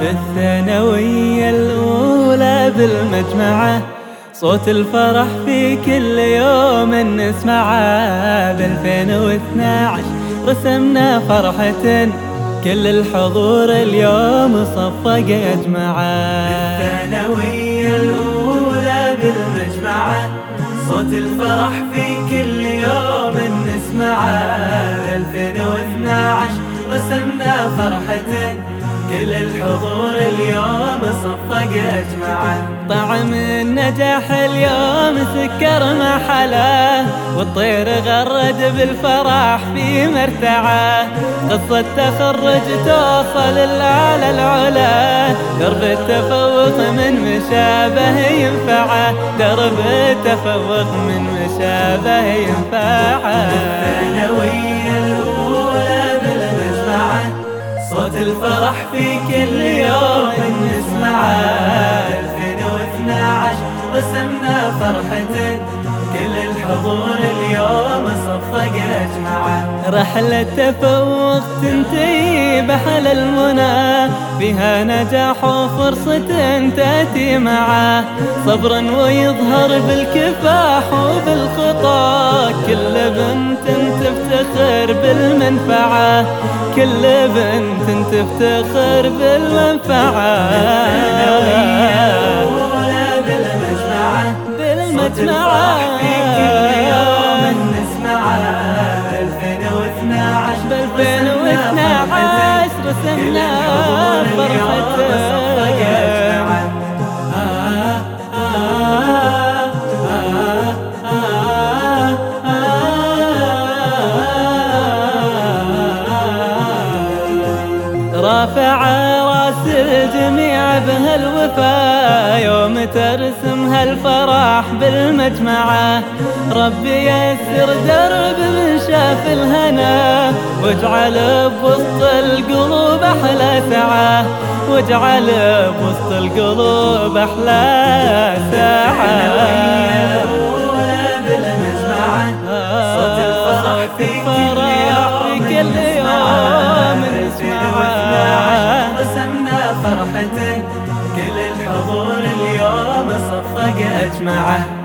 بالثانوية الأولى بالمجمعة صوت الفرح في كل يوم نسمعه. بالفين واثنى عشر رسمنا فرحة كل الحضور اليوم صفق يجمعه بالثانوية الأولى بالمجمعة صوت الفرح في كل يوم نسمعه. 2012 رسمنا فرحة كل الحضور اليوم صفق أجمعه طعم النجاح اليوم سكر محله والطير غرد بالفرح في مرتعه قصة تخرج توصل الأعلى العلا درب التفوق من مشابه ينفعه درب التفوق من مشابه ينفعه الثانوية الفرح في كل يوم نسمعه 2012 رسمنا فرحة كل الحضور رحلة تفوق تنتهي بحل المنى فيها نجاح وفرصة تأتي معه. صبرا ويظهر بالكفاح وبالخطى كل بنت تفتخر بالمنفعة. كل بنت تفتخر بالمنفعة. بالمجمعة. 2012 رسمنا فرحته رافع راس الجميع بهالوفا يوم ترسم هالفرح بالمجمعة ربي يسر درب من شاف الهنا واجعل بوسط القلوب أحلى ساعة واجعل بوسط القلوب أحلى ساعة فقأت معه.